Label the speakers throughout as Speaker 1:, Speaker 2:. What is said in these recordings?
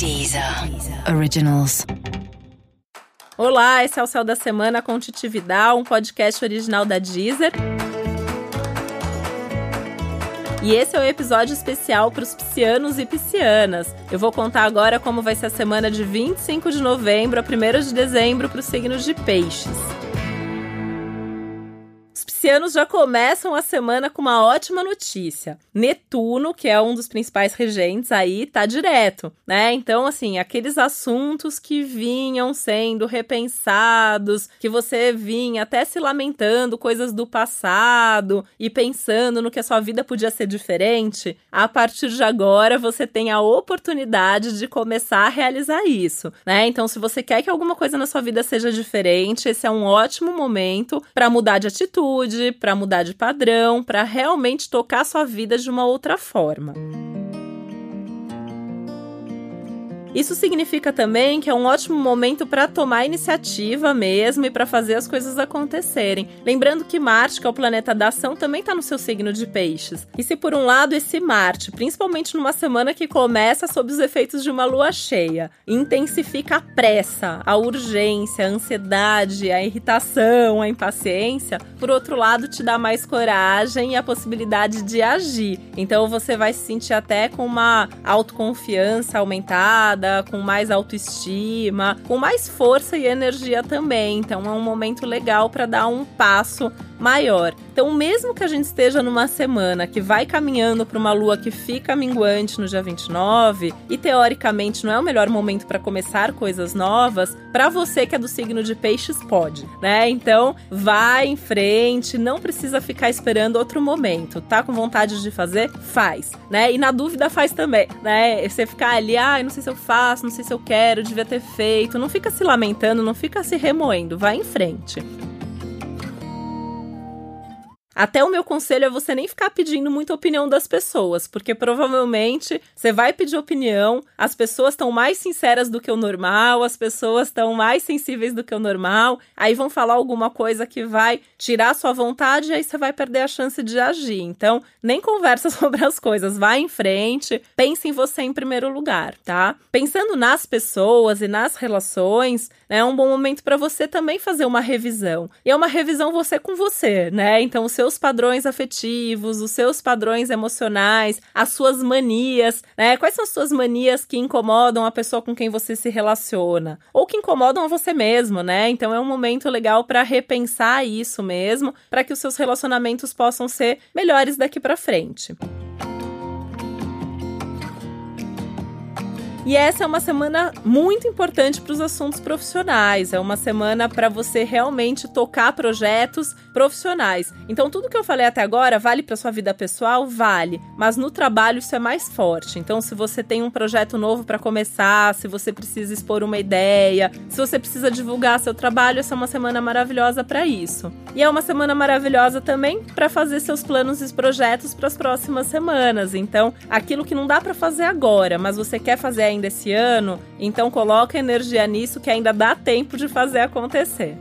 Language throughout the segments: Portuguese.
Speaker 1: Deezer Originals.
Speaker 2: Olá, esse é o Céu da Semana com Titi Vidal, um podcast original da Deezer. E esse é o um episódio especial para os piscianos e piscianas. Eu vou contar agora como vai ser a semana de 25 de novembro a 1 de dezembro para os signos de peixes piscianos já começam a semana com uma ótima notícia. Netuno, que é um dos principais regentes aí, tá direto, né? Então, assim, aqueles assuntos que vinham sendo repensados, que você vinha até se lamentando coisas do passado e pensando no que a sua vida podia ser diferente, a partir de agora você tem a oportunidade de começar a realizar isso, né? Então, se você quer que alguma coisa na sua vida seja diferente, esse é um ótimo momento para mudar de atitude atitude, para mudar de padrão, para realmente tocar sua vida de uma outra forma. Isso significa também que é um ótimo momento para tomar iniciativa mesmo e para fazer as coisas acontecerem. Lembrando que Marte, que é o planeta da ação, também está no seu signo de peixes. E se por um lado esse Marte, principalmente numa semana que começa sob os efeitos de uma lua cheia, intensifica a pressa, a urgência, a ansiedade, a irritação, a impaciência, por outro lado te dá mais coragem e a possibilidade de agir. Então você vai se sentir até com uma autoconfiança aumentada com mais autoestima, com mais força e energia também. Então é um momento legal para dar um passo maior. Então, mesmo que a gente esteja numa semana que vai caminhando para uma lua que fica minguante no dia 29, e teoricamente não é o melhor momento para começar coisas novas, para você que é do signo de Peixes, pode, né? Então, vai em frente, não precisa ficar esperando outro momento. Tá com vontade de fazer? Faz, né? E na dúvida, faz também, né? Você ficar ali, ah, não sei se eu faço, não sei se eu quero, devia ter feito. Não fica se lamentando, não fica se remoendo, vai em frente. Até o meu conselho é você nem ficar pedindo muita opinião das pessoas, porque provavelmente você vai pedir opinião, as pessoas estão mais sinceras do que o normal, as pessoas estão mais sensíveis do que o normal, aí vão falar alguma coisa que vai tirar sua vontade e aí você vai perder a chance de agir. Então, nem conversa sobre as coisas, vai em frente, pense em você em primeiro lugar, tá? Pensando nas pessoas e nas relações, né, é um bom momento para você também fazer uma revisão. E é uma revisão você com você, né? Então, o seu seus padrões afetivos, os seus padrões emocionais, as suas manias, né? Quais são as suas manias que incomodam a pessoa com quem você se relaciona? Ou que incomodam a você mesmo, né? Então é um momento legal para repensar isso mesmo, para que os seus relacionamentos possam ser melhores daqui para frente. E essa é uma semana muito importante para os assuntos profissionais. É uma semana para você realmente tocar projetos profissionais. Então, tudo que eu falei até agora vale para sua vida pessoal? Vale. Mas no trabalho isso é mais forte. Então, se você tem um projeto novo para começar, se você precisa expor uma ideia, se você precisa divulgar seu trabalho, essa é uma semana maravilhosa para isso. E é uma semana maravilhosa também para fazer seus planos e projetos para as próximas semanas. Então, aquilo que não dá para fazer agora, mas você quer fazer ainda esse ano, então coloca energia nisso que ainda dá tempo de fazer acontecer.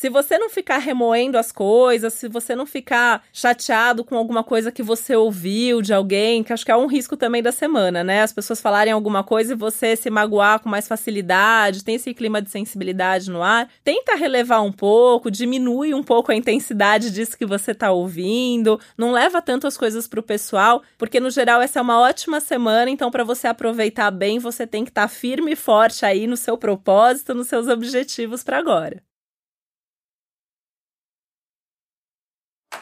Speaker 2: Se você não ficar remoendo as coisas, se você não ficar chateado com alguma coisa que você ouviu de alguém, que acho que é um risco também da semana, né? As pessoas falarem alguma coisa e você se magoar com mais facilidade, tem esse clima de sensibilidade no ar. Tenta relevar um pouco, diminui um pouco a intensidade disso que você tá ouvindo, não leva tanto as coisas pro pessoal, porque no geral essa é uma ótima semana, então para você aproveitar bem, você tem que estar tá firme e forte aí no seu propósito, nos seus objetivos para agora.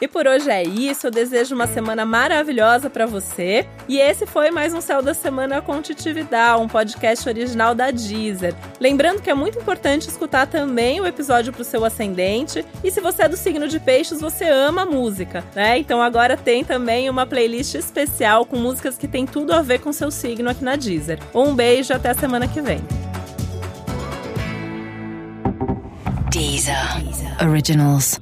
Speaker 2: E por hoje é isso. Eu desejo uma semana maravilhosa para você. E esse foi mais um Céu da Semana com Titividade, um podcast original da Deezer. Lembrando que é muito importante escutar também o episódio pro seu ascendente. E se você é do signo de peixes, você ama música, né? Então agora tem também uma playlist especial com músicas que tem tudo a ver com seu signo aqui na Deezer. Um beijo até a semana que vem.
Speaker 1: Deezer. Originals.